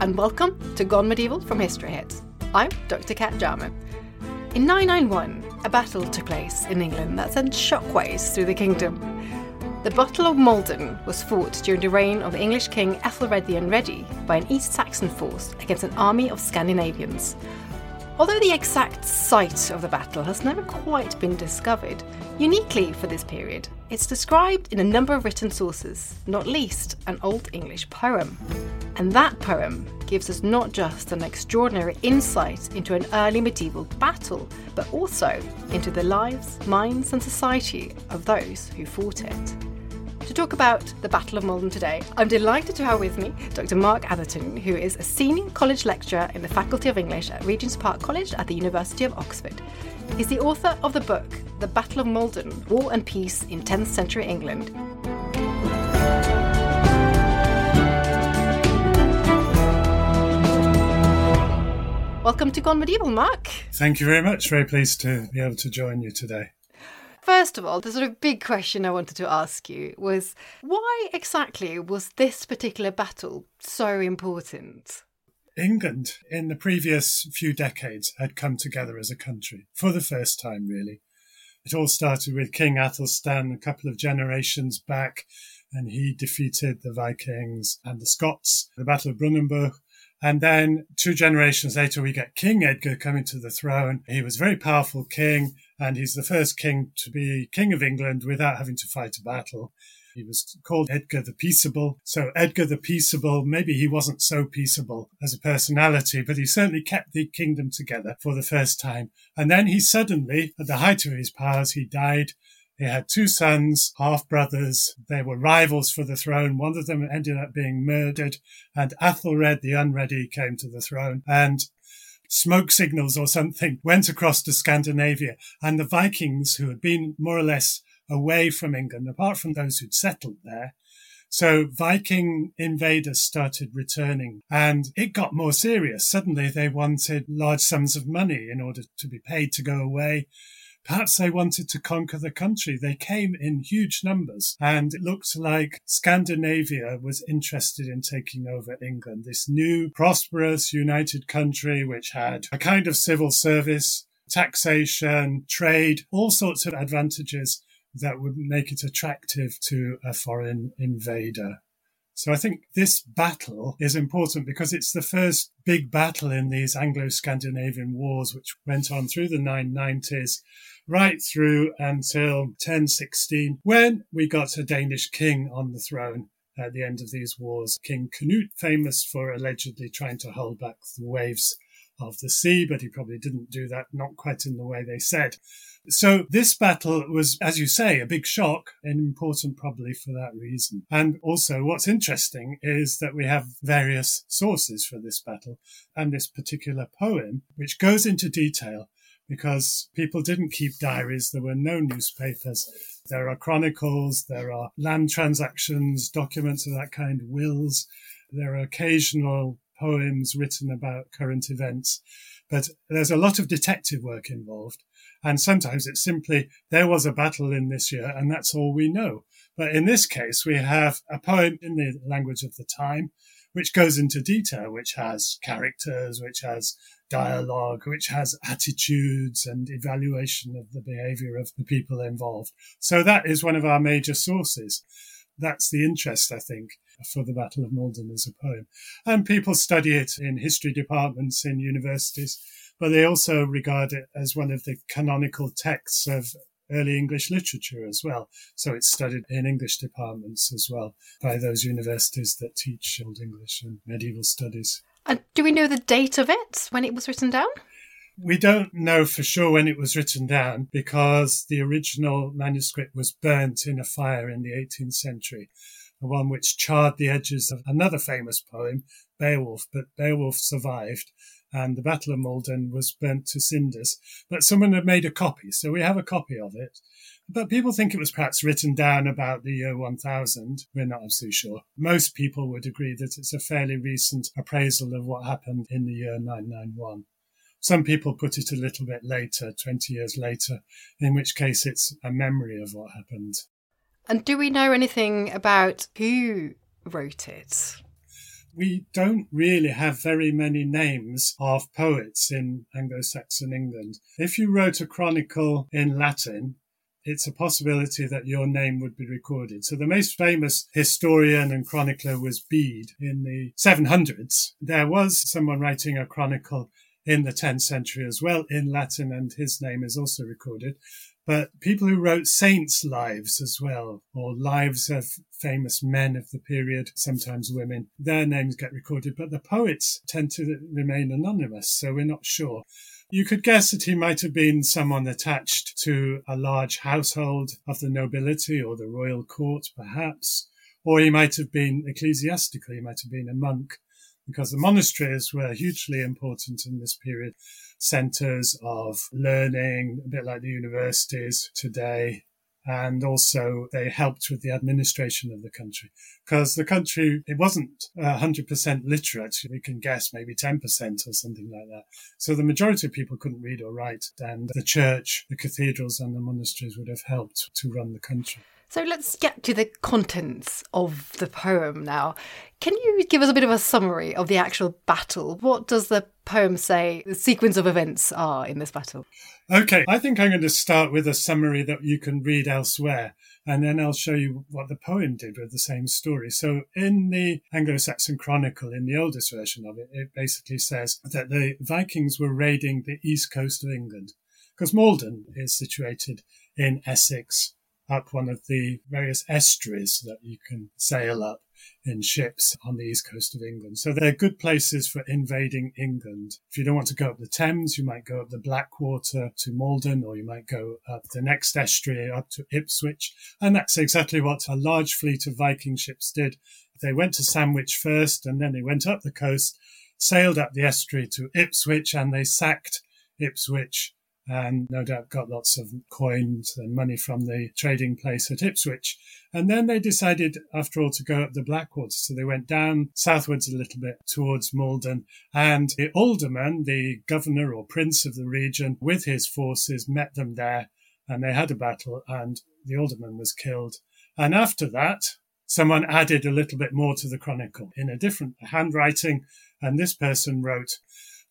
And welcome to Gone Medieval from History Hit. I'm Dr. Cat Jarman. In 991, a battle took place in England that sent shockwaves through the kingdom. The Battle of Maldon was fought during the reign of English king Ethelred the Unready by an East Saxon force against an army of Scandinavians. Although the exact site of the battle has never quite been discovered, uniquely for this period, it's described in a number of written sources, not least an Old English poem. And that poem gives us not just an extraordinary insight into an early medieval battle, but also into the lives, minds, and society of those who fought it. To talk about the Battle of Maldon today, I'm delighted to have with me Dr. Mark Atherton, who is a senior college lecturer in the Faculty of English at Regent's Park College at the University of Oxford. He's the author of the book The Battle of Maldon War and Peace in 10th Century England. Welcome to Gone Medieval, Mark. Thank you very much. Very pleased to be able to join you today. First of all, the sort of big question I wanted to ask you was why exactly was this particular battle so important? England, in the previous few decades, had come together as a country for the first time, really. It all started with King Athelstan a couple of generations back, and he defeated the Vikings and the Scots, the Battle of Brunanburh. And then two generations later, we get King Edgar coming to the throne. He was a very powerful king, and he's the first king to be king of England without having to fight a battle. He was called Edgar the Peaceable. So Edgar the Peaceable, maybe he wasn't so peaceable as a personality, but he certainly kept the kingdom together for the first time. And then he suddenly, at the height of his powers, he died. He had two sons, half brothers. They were rivals for the throne. One of them ended up being murdered, and Athelred the Unready came to the throne. And smoke signals or something went across to Scandinavia, and the Vikings, who had been more or less away from England, apart from those who'd settled there, so Viking invaders started returning and it got more serious. Suddenly they wanted large sums of money in order to be paid to go away. Perhaps they wanted to conquer the country. They came in huge numbers, and it looked like Scandinavia was interested in taking over England, this new, prosperous, united country which had a kind of civil service, taxation, trade, all sorts of advantages that would make it attractive to a foreign invader. So I think this battle is important because it's the first big battle in these Anglo-Scandinavian wars, which went on through the 990s, right through until 1016, when we got a Danish king on the throne at the end of these wars. King Canute, famous for allegedly trying to hold back the waves of the sea, but he probably didn't do that, not quite in the way they said. So this battle was, as you say, a big shock and important probably for that reason. And also what's interesting is that we have various sources for this battle and this particular poem, which goes into detail because people didn't keep diaries. There were no newspapers. There are chronicles. There are land transactions, documents of that kind, wills. There are occasional poems written about current events, but there's a lot of detective work involved. And sometimes it's simply, there was a battle in this year and that's all we know. But in this case, we have a poem in the language of the time, which goes into detail, which has characters, which has dialogue, which has attitudes and evaluation of the behavior of the people involved. So that is one of our major sources. That's the interest, I think, for the Battle of Maldon as a poem. And people study it in history departments in universities but they also regard it as one of the canonical texts of early English literature as well. So it's studied in English departments as well by those universities that teach Old English and medieval studies. And do we know the date of it when it was written down? We don't know for sure when it was written down because the original manuscript was burnt in a fire in the 18th century, the one which charred the edges of another famous poem, Beowulf, but Beowulf survived and the Battle of Maldon was burnt to cinders. But someone had made a copy, so we have a copy of it. But people think it was perhaps written down about the year 1000. We're not absolutely sure. Most people would agree that it's a fairly recent appraisal of what happened in the year 991. Some people put it a little bit later, 20 years later, in which case it's a memory of what happened. And do we know anything about who wrote it? We don't really have very many names of poets in Anglo Saxon England. If you wrote a chronicle in Latin, it's a possibility that your name would be recorded. So the most famous historian and chronicler was Bede in the 700s. There was someone writing a chronicle in the 10th century as well in Latin, and his name is also recorded. But people who wrote saints' lives as well, or lives of famous men of the period, sometimes women, their names get recorded, but the poets tend to remain anonymous, so we're not sure. You could guess that he might have been someone attached to a large household of the nobility or the royal court, perhaps, or he might have been ecclesiastical, he might have been a monk because the monasteries were hugely important in this period, centers of learning, a bit like the universities today. And also they helped with the administration of the country because the country, it wasn't 100% literate. We can guess maybe 10% or something like that. So the majority of people couldn't read or write and the church, the cathedrals and the monasteries would have helped to run the country. So let's get to the contents of the poem now. Can you give us a bit of a summary of the actual battle? What does the poem say the sequence of events are in this battle? Okay, I think I'm going to start with a summary that you can read elsewhere, and then I'll show you what the poem did with the same story. So, in the Anglo Saxon Chronicle, in the oldest version of it, it basically says that the Vikings were raiding the east coast of England because Maldon is situated in Essex up one of the various estuaries that you can sail up in ships on the east coast of England. So they're good places for invading England. If you don't want to go up the Thames, you might go up the Blackwater to Maldon, or you might go up the next estuary up to Ipswich. And that's exactly what a large fleet of Viking ships did. They went to Sandwich first, and then they went up the coast, sailed up the estuary to Ipswich, and they sacked Ipswich and no doubt got lots of coins and money from the trading place at Ipswich. And then they decided, after all, to go up the Blackwater. So they went down southwards a little bit towards Maldon. And the alderman, the governor or prince of the region, with his forces, met them there. And they had a battle, and the alderman was killed. And after that, someone added a little bit more to the chronicle in a different handwriting. And this person wrote,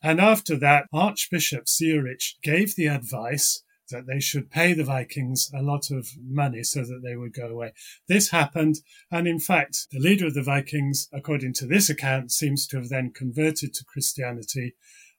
and after that, Archbishop Sigeric gave the advice that they should pay the Vikings a lot of money so that they would go away. This happened, and in fact, the leader of the Vikings, according to this account, seems to have then converted to Christianity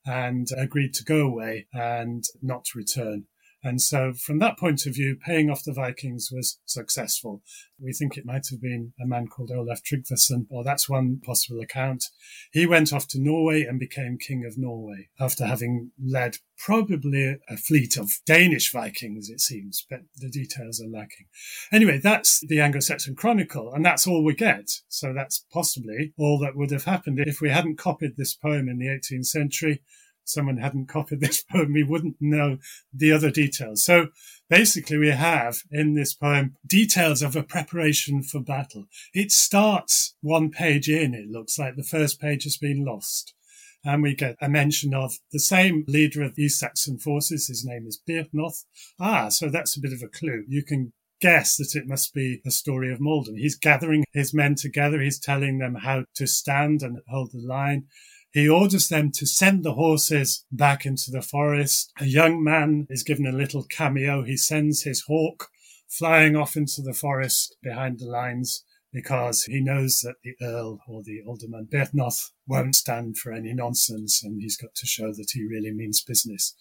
and agreed to go away and not return. And so, from that point of view, paying off the Vikings was successful. We think it might have been a man called Olaf Tryggvason, or that's one possible account. He went off to Norway and became King of Norway after having led probably a fleet of Danish Vikings, it seems, but the details are lacking. Anyway, that's the Anglo Saxon Chronicle, and that's all we get. So, that's possibly all that would have happened if we hadn't copied this poem in the 18th century someone hadn't copied this poem, we wouldn't know the other details. So basically, we have in this poem details of a preparation for battle. It starts one page in, it looks like the first page has been lost. And we get a mention of the same leader of the East Saxon forces. His name is Byrhtnoth. Ah, so that's a bit of a clue. You can guess that it must be a story of Maldon. He's gathering his men together. He's telling them how to stand and hold the line. He orders them to send the horses back into the forest. A young man is given a little cameo. He sends his hawk flying off into the forest behind the lines because he knows that the Earl or the Alderman Byrhtnoth won't stand for any nonsense and he's got to show that he really means business.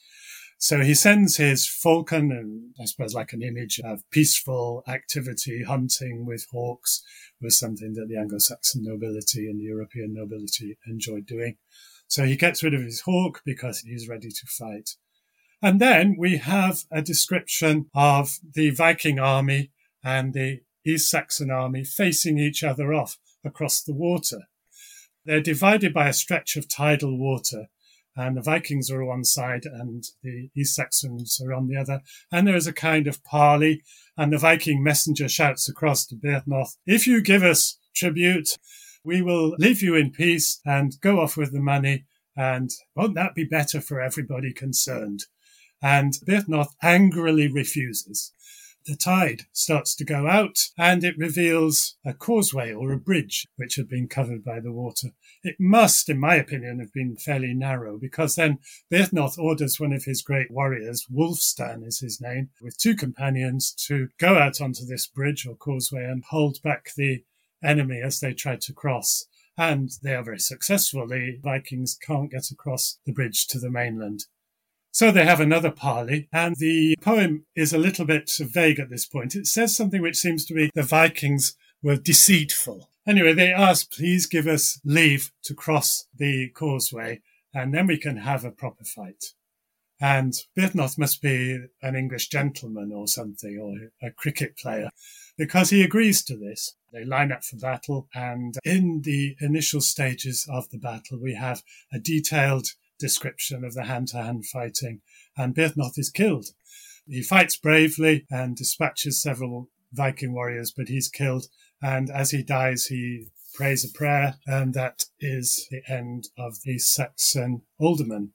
So he sends his falcon and I suppose like an image of peaceful activity, hunting with hawks was something that the Anglo-Saxon nobility and the European nobility enjoyed doing. So he gets rid of his hawk because he's ready to fight. And then we have a description of the Viking army and the East Saxon army facing each other off across the water. They're divided by a stretch of tidal water and the Vikings are on one side and the East Saxons are on the other. And there is a kind of parley, and the Viking messenger shouts across to Byrhtnoth, if you give us tribute, we will leave you in peace and go off with the money, and won't that be better for everybody concerned? And Byrhtnoth angrily refuses the tide starts to go out and it reveals a causeway or a bridge which had been covered by the water. It must, in my opinion, have been fairly narrow because then Byrhtnoth orders one of his great warriors, Wulfstan is his name, with two companions to go out onto this bridge or causeway and hold back the enemy as they try to cross. And they are very successful. The Vikings can't get across the bridge to the mainland. So they have another parley, and the poem is a little bit vague at this point. It says something which seems to be the Vikings were deceitful. Anyway, they ask, please give us leave to cross the causeway, and then we can have a proper fight. And Byrhtnoth must be an English gentleman or something, or a cricket player, because he agrees to this. They line up for battle, and in the initial stages of the battle, we have a detailed description of the hand to hand fighting, and Byrhtnoth is killed. He fights bravely and dispatches several Viking warriors, but he's killed. And as he dies, he prays a prayer, and that is the end of the Saxon alderman.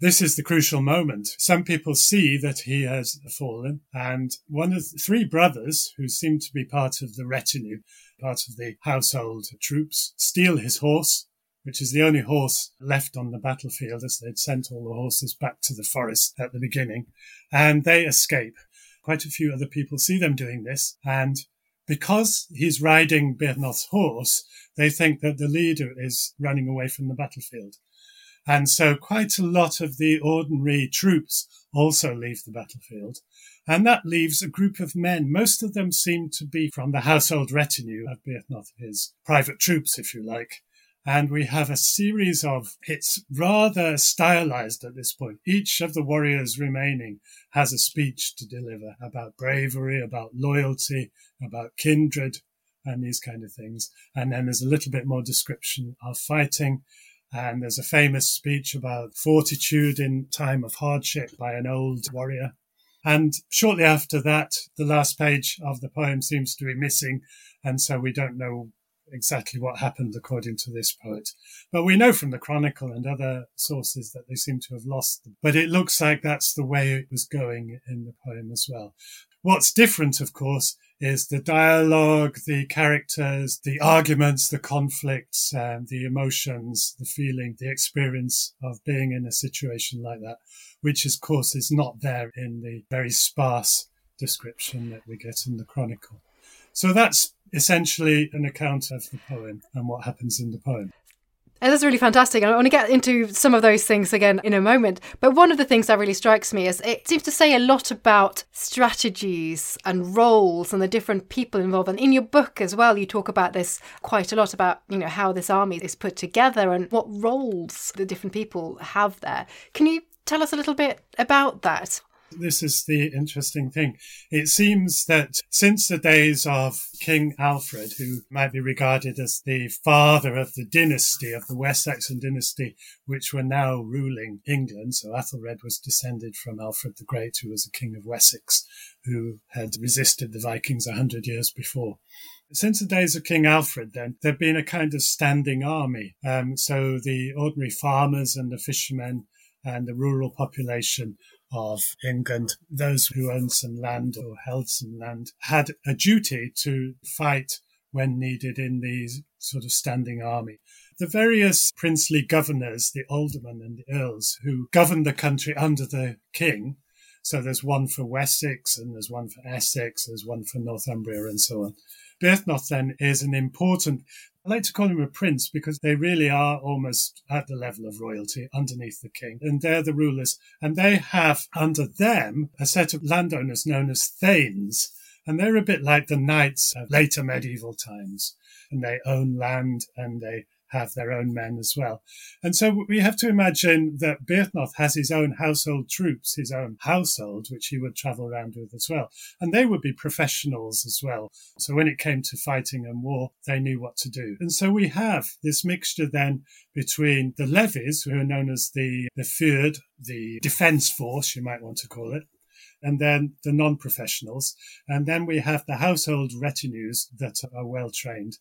This is the crucial moment. Some people see that he has fallen, and one of the three brothers, who seem to be part of the retinue, part of the household troops, steal his horse which is the only horse left on the battlefield as they'd sent all the horses back to the forest at the beginning. And they escape. Quite a few other people see them doing this. And because he's riding Byrhtnoth's horse, they think that the leader is running away from the battlefield. And so quite a lot of the ordinary troops also leave the battlefield. And that leaves a group of men. Most of them seem to be from the household retinue of Byrhtnoth, his private troops, if you like. And we have a series of, it's rather stylized at this point. Each of the warriors remaining has a speech to deliver about bravery, about loyalty, about kindred, and these kind of things. And then there's a little bit more description of fighting. And there's a famous speech about fortitude in time of hardship by an old warrior. And shortly after that, the last page of the poem seems to be missing. And so we don't know exactly what happened according to this poet. But we know from the Chronicle and other sources that they seem to have lost them. But it looks like that's the way it was going in the poem as well. What's different, of course, is the dialogue, the characters, the arguments, the conflicts, um, the emotions, the feeling, the experience of being in a situation like that, which, of course, is not there in the very sparse description that we get in the Chronicle. So that's essentially an account of the poem and what happens in the poem. And that's really fantastic. I want to get into some of those things again in a moment. But one of the things that really strikes me is it seems to say a lot about strategies and roles and the different people involved. And in your book as well, you talk about this quite a lot about, you know, how this army is put together and what roles the different people have there. Can you tell us a little bit about that? This is the interesting thing. It seems that since the days of King Alfred, who might be regarded as the father of the dynasty, of the West Saxon dynasty, which were now ruling England, so Athelred was descended from Alfred the Great, who was a king of Wessex, who had resisted the Vikings a hundred years before. Since the days of King Alfred, then, there'd been a kind of standing army. Um, so the ordinary farmers and the fishermen and the rural population of England, those who owned some land or held some land had a duty to fight when needed in the sort of standing army. The various princely governors, the aldermen and the earls who governed the country under the king, So there's one for Wessex and there's one for Essex, there's one for Northumbria and so on. Byrhtnoth then is an important I like to call him a prince because they really are almost at the level of royalty underneath the king. And they're the rulers. And they have under them a set of landowners known as thanes. And they're a bit like the knights of later medieval times. And they own land and they have their own men as well. And so we have to imagine that Byrhtnoth has his own household troops, his own household, which he would travel around with as well. And they would be professionals as well. So when it came to fighting and war, they knew what to do. And so we have this mixture then between the levies, who are known as the, the Fyrd, the defense force, you might want to call it, and then the non-professionals. And then we have the household retinues that are well trained.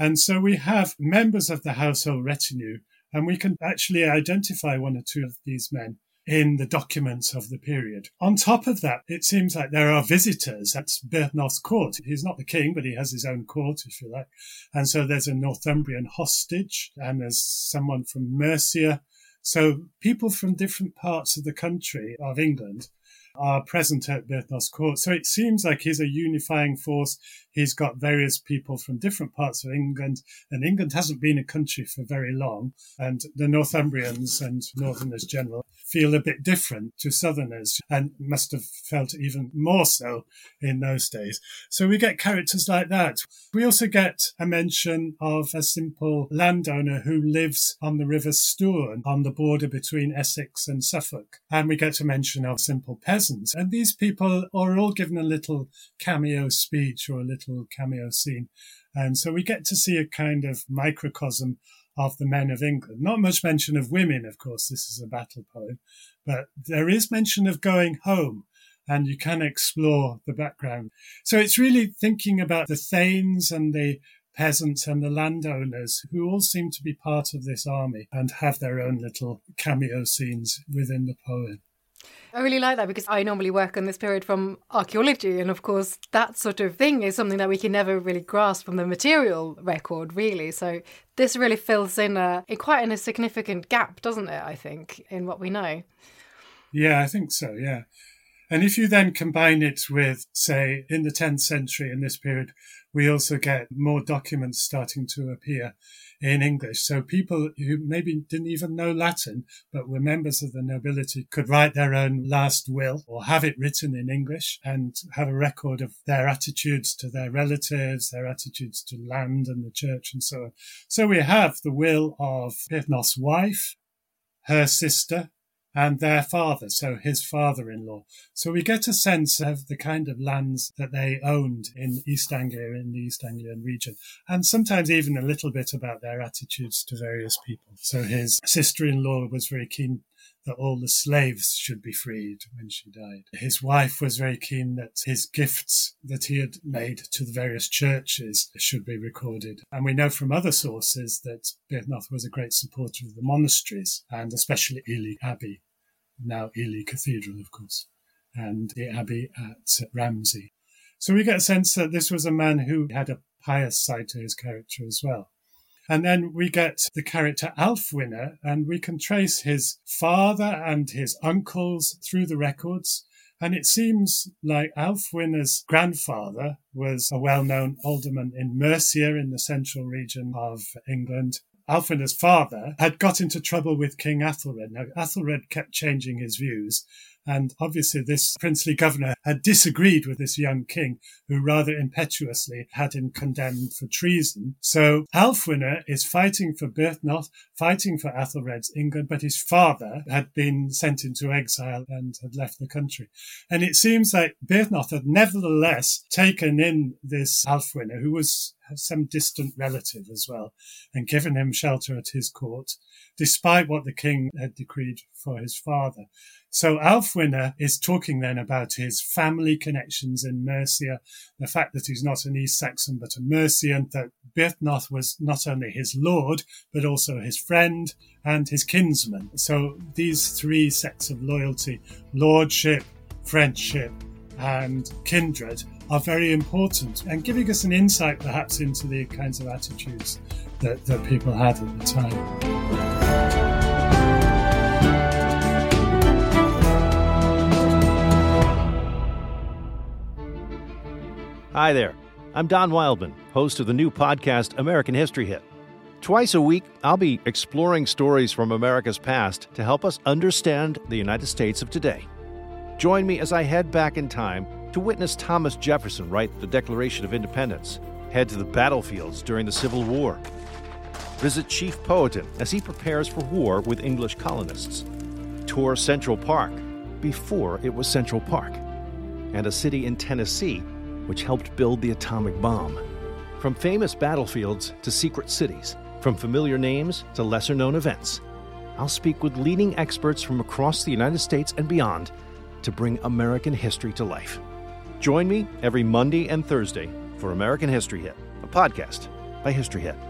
And so we have members of the household retinue, and we can actually identify one or two of these men in the documents of the period. On top of that, it seems like there are visitors at Byrhtnoth's court. He's not the king, but he has his own court, if you like. And so there's a Northumbrian hostage, and there's someone from Mercia. So people from different parts of the country of England are present at Byrhtnoth's court. So it seems like he's a unifying force. He's got various people from different parts of England, and England hasn't been a country for very long. And the Northumbrians and Northerners general feel a bit different to Southerners and must have felt even more so in those days. So we get characters like that. We also get a mention of a simple landowner who lives on the River Stour on the border between Essex and Suffolk. And we get a mention of simple peasants. And these people are all given a little cameo speech or a little cameo scene. And so we get to see a kind of microcosm of the men of England. Not much mention of women, of course, this is a battle poem, but there is mention of going home and you can explore the background. So it's really thinking about the thanes and the peasants and the landowners who all seem to be part of this army and have their own little cameo scenes within the poem. I really like that because I normally work on this period from archaeology. And of course, that sort of thing is something that we can never really grasp from the material record, really. So this really fills in a, quite in a significant gap, doesn't it? I think, in what we know. Yeah, I think so. Yeah. And if you then combine it with, say, in the 10th century, in this period, we also get more documents starting to appear in English. So people who maybe didn't even know Latin, but were members of the nobility could write their own last will or have it written in English and have a record of their attitudes to their relatives, their attitudes to land and the church and so on. So we have the will of Byrhtnoth's wife, her sister, and their father, so his father in law. So we get a sense of the kind of lands that they owned in East Anglia, in the East Anglian region, and sometimes even a little bit about their attitudes to various people. So his sister in law was very keen that all the slaves should be freed when she died. His wife was very keen that his gifts that he had made to the various churches should be recorded. And we know from other sources that Byrhtnoth was a great supporter of the monasteries and especially Ely Abbey, now Ely Cathedral, of course, and the Abbey at Ramsey. So we get a sense that this was a man who had a pious side to his character as well. And then we get the character Alfwine, and we can trace his father and his uncles through the records. And it seems like Alfwine's grandfather was a well known alderman in Mercia in the central region of England. Alfwine's father had got into trouble with King Athelred. Now, Athelred kept changing his views, and obviously, this princely governor had disagreed with this young king, who rather impetuously had him condemned for treason. So Alfwine is fighting for Byrhtnoth, fighting for Athelred's England, but his father had been sent into exile and had left the country. And it seems like Byrhtnoth had nevertheless taken in this Alfwine, who was some distant relative as well, and given him shelter at his court, despite what the king had decreed for his father. So Alfwine is talking then about his family connections in Mercia, the fact that he's not an East Saxon but a Mercian, that Byrhtnoth was not only his lord but also his friend and his kinsman. So these three sets of loyalty, lordship, friendship, and kindred are very important and giving us an insight perhaps into the kinds of attitudes that, that people had at the time. Hi there. I'm Don Wildman, host of the new podcast American History Hit. Twice a week, I'll be exploring stories from America's past to help us understand the United States of today. Join me as I head back in time to witness Thomas Jefferson write the Declaration of Independence, head to the battlefields during the Civil War, visit Chief Powhatan as he prepares for war with English colonists, tour Central Park before it was Central Park, and a city in Tennessee which helped build the atomic bomb. From famous battlefields to secret cities, from familiar names to lesser known events, I'll speak with leading experts from across the United States and beyond to bring American history to life. Join me every Monday and Thursday for American History Hit, a podcast by History Hit.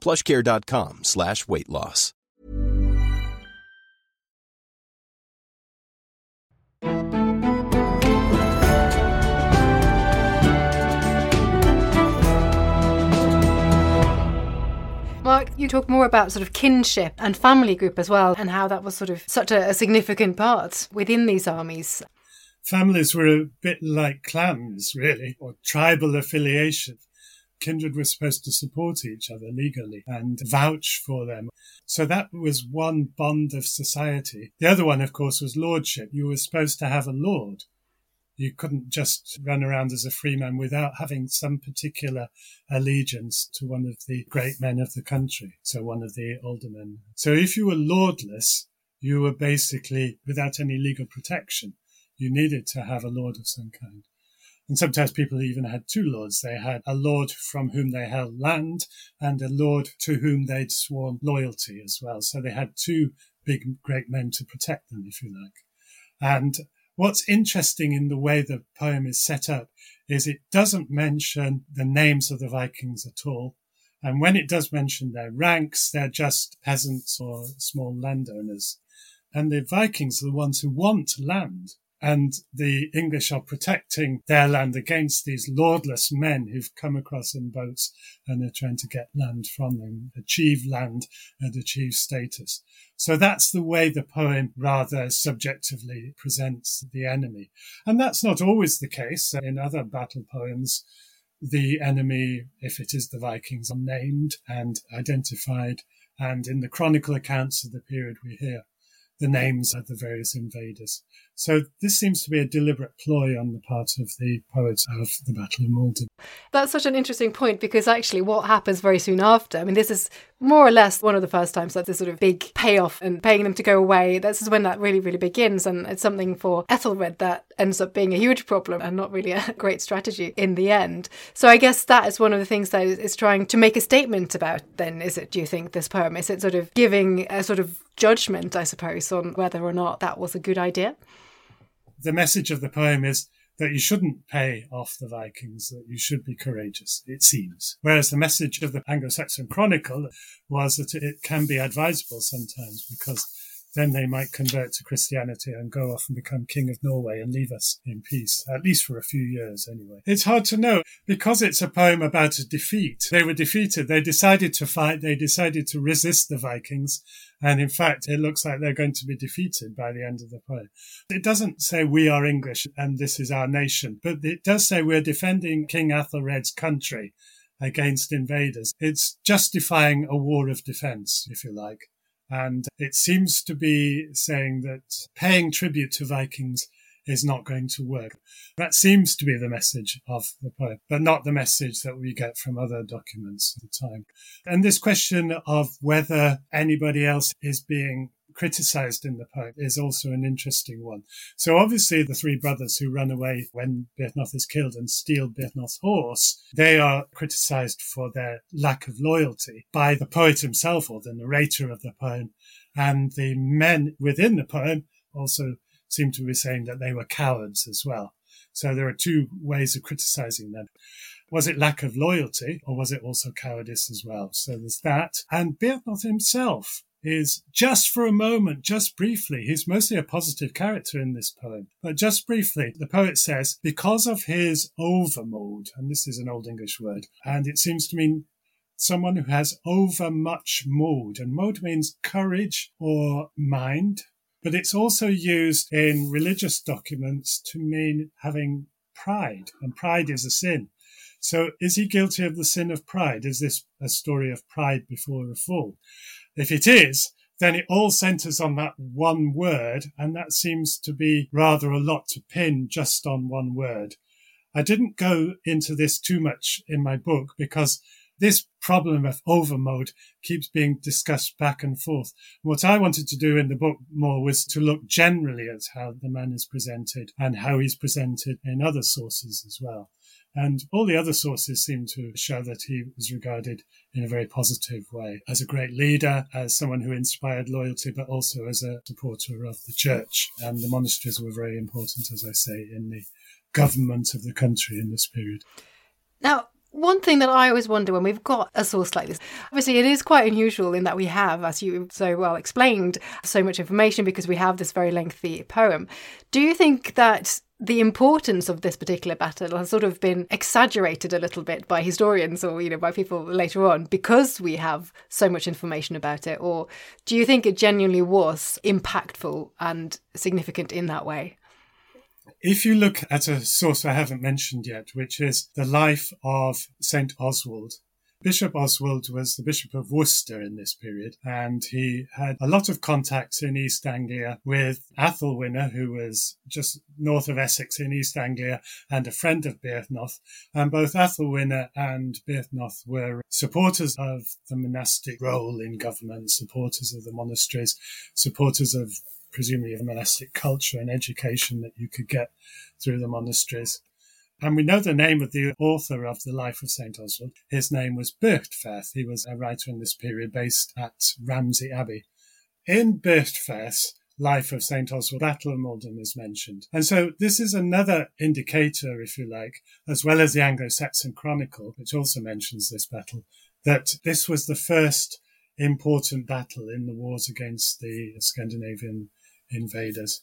plushcare.com slash weight loss. Mark, you talk more about sort of kinship and family group as well, and how that was sort of such a, a significant part within these armies. Families were a bit like clans, really, or tribal affiliation. Kindred were supposed to support each other legally and vouch for them. So that was one bond of society. The other one, of course, was lordship. You were supposed to have a lord. You couldn't just run around as a free man without having some particular allegiance to one of the great men of the country. So one of the aldermen. So if you were lordless, you were basically without any legal protection. You needed to have a lord of some kind. And sometimes people even had two lords. They had a lord from whom they held land and a lord to whom they'd sworn loyalty as well. So they had two big, great men to protect them, if you like. And what's interesting in the way the poem is set up is it doesn't mention the names of the Vikings at all. And when it does mention their ranks, they're just peasants or small landowners. And the Vikings are the ones who want land and the English are protecting their land against these lordless men who've come across in boats and they're trying to get land from them, achieve land and achieve status. So that's the way the poem rather subjectively presents the enemy. And that's not always the case. In other battle poems, the enemy, if it is the Vikings, are named and identified. And in the chronicle accounts of the period we hear, the names of the various invaders. So this seems to be a deliberate ploy on the part of the poets of the Battle of Maldon. That's such an interesting point because actually, what happens very soon after? I mean, this is more or less one of the first times that this sort of big payoff and paying them to go away. This is when that really, really begins, and it's something for Ethelred that ends up being a huge problem and not really a great strategy in the end. So I guess that is one of the things that is trying to make a statement about. Then, is it? Do you think this poem is it sort of giving a sort of judgment, I suppose, on whether or not that was a good idea? The message of the poem is that you shouldn't pay off the Vikings, that you should be courageous, it seems. Whereas the message of the Anglo Saxon Chronicle was that it can be advisable sometimes because then they might convert to Christianity and go off and become king of Norway and leave us in peace, at least for a few years anyway. It's hard to know because it's a poem about a defeat. They were defeated. They decided to fight. They decided to resist the Vikings. And in fact, it looks like they're going to be defeated by the end of the poem. It doesn't say we are English and this is our nation, but it does say we're defending King Athelred's country against invaders. It's justifying a war of defense, if you like. And it seems to be saying that paying tribute to Vikings is not going to work. That seems to be the message of the poem, but not the message that we get from other documents at the time. And this question of whether anybody else is being criticized in the poem is also an interesting one. So obviously the three brothers who run away when Byrhtnoth is killed and steal Byrhtnoth's horse, they are criticized for their lack of loyalty by the poet himself or the narrator of the poem. And the men within the poem also seem to be saying that they were cowards as well. So there are two ways of criticizing them. Was it lack of loyalty or was it also cowardice as well? So there's that. And Byrhtnoth himself is just for a moment, just briefly, he's mostly a positive character in this poem, but just briefly, the poet says, because of his overmood, and this is an Old English word, and it seems to mean someone who has over much mood, and mood means courage or mind, but it's also used in religious documents to mean having pride, and pride is a sin. So is he guilty of the sin of pride? Is this a story of pride before a fall? If it is, then it all centers on that one word, and that seems to be rather a lot to pin just on one word. I didn't go into this too much in my book because this problem of ofermod keeps being discussed back and forth. What I wanted to do in the book more was to look generally at how the man is presented and how he's presented in other sources as well. And all the other sources seem to show that he was regarded in a very positive way as a great leader, as someone who inspired loyalty, but also as a supporter of the church. And the monasteries were very important, as I say, in the government of the country in this period. Now, one thing that I always wonder when we've got a source like this, obviously it is quite unusual in that we have, as you so well explained, so much information because we have this very lengthy poem. Do you think that the importance of this particular battle has sort of been exaggerated a little bit by historians or you know by people later on because we have so much information about it or do you think it genuinely was impactful and significant in that way if you look at a source I haven't mentioned yet, which is the life of St. Oswald, Bishop Oswald was the Bishop of Worcester in this period, and he had a lot of contacts in East Anglia with Athelwine, who was just north of Essex in East Anglia and a friend of Byrhtnoth. And both Athelwine and Byrhtnoth were supporters of the monastic role in government, supporters of the monasteries, supporters of presumably of monastic culture and education that you could get through the monasteries. And we know the name of the author of the life of St. Oswald. His name was Byrhtferth. He was a writer in this period based at Ramsey Abbey. In Byrhtferth's life of St. Oswald, Battle of Maldon is mentioned. And so this is another indicator, if you like, as well as the Anglo-Saxon Chronicle, which also mentions this battle, that this was the first important battle in the wars against the Scandinavian invaders.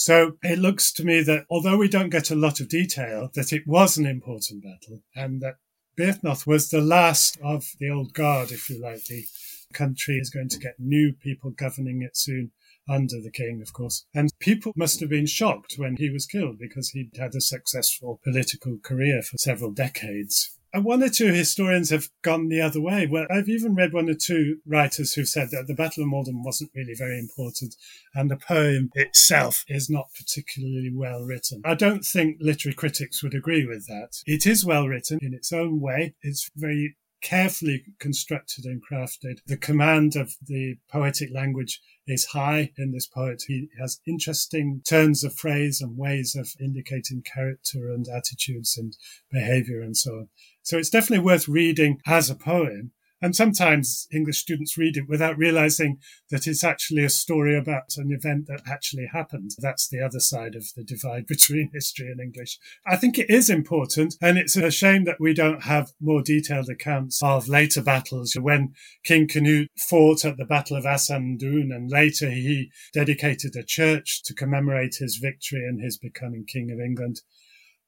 So it looks to me that although we don't get a lot of detail, that it was an important battle and that Byrhtnoth was the last of the old guard, if you like. The country is going to get new people governing it soon under the king, of course. And people must have been shocked when he was killed because he'd had a successful political career for several decades. And one or two historians have gone the other way. Well, I've even read one or two writers who've said that the Battle of Maldon wasn't really very important and the poem itself is not particularly well written. I don't think literary critics would agree with that. It is well written in its own way. It's very carefully constructed and crafted. The command of the poetic language is high in this poet. He has interesting turns of phrase and ways of indicating character and attitudes and behavior and so on. So it's definitely worth reading as a poem. And sometimes English students read it without realizing that it's actually a story about an event that actually happened. That's the other side of the divide between history and English. I think it is important, and it's a shame that we don't have more detailed accounts of later battles. When King Canute fought at the Battle of Assandun, and later he dedicated a church to commemorate his victory and his becoming King of England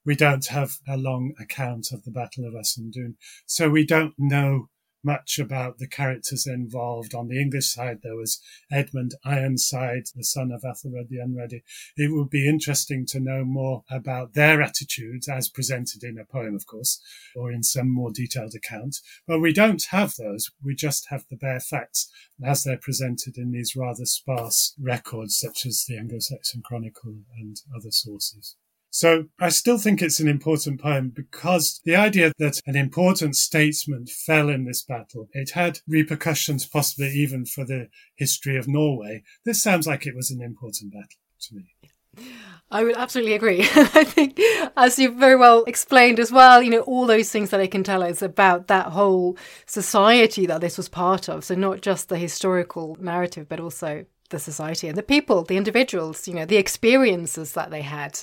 we don't have a long account of the Battle of Assandun. So we don't know much about the characters involved. On the English side, there was Edmund Ironside, the son of Ethelred the Unready. It would be interesting to know more about their attitudes as presented in a poem, of course, or in some more detailed account. But we don't have those. We just have the bare facts as they're presented in these rather sparse records, such as the Anglo-Saxon Chronicle and other sources. So I still think it's an important poem because the idea that an important statesman fell in this battle, it had repercussions possibly even for the history of Norway. This sounds like it was an important battle to me. I would absolutely agree. I think, as you've very well explained as well, you know, all those things that I can tell us about that whole society that this was part of. So, not just the historical narrative, but also the society and the people, the individuals, you know, the experiences that they had.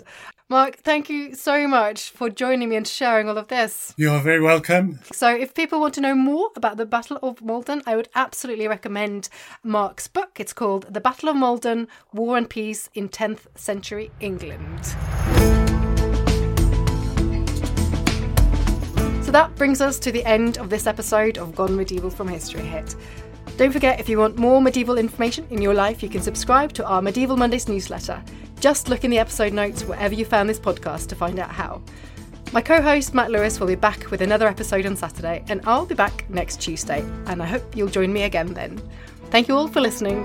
Mark, thank you so much for joining me and sharing all of this. You're very welcome. So, if people want to know more about the Battle of Maldon, I would absolutely recommend Mark's book. It's called The Battle of Maldon War and Peace in 10th Century England. So that brings us to the end of this episode of Gone Medieval from History Hit. Don't forget, if you want more medieval information in your life, you can subscribe to our Medieval Mondays newsletter. Just look in the episode notes wherever you found this podcast to find out how. My co host Matt Lewis will be back with another episode on Saturday, and I'll be back next Tuesday, and I hope you'll join me again then. Thank you all for listening.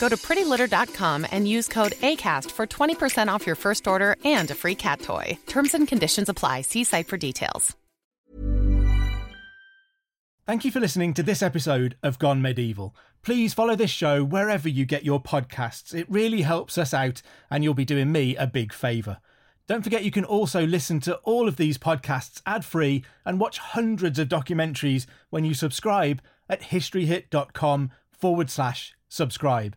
Go to prettylitter.com and use code ACAST for 20% off your first order and a free cat toy. Terms and conditions apply. See site for details. Thank you for listening to this episode of Gone Medieval. Please follow this show wherever you get your podcasts. It really helps us out, and you'll be doing me a big favour. Don't forget you can also listen to all of these podcasts ad free and watch hundreds of documentaries when you subscribe at historyhit.com forward slash subscribe.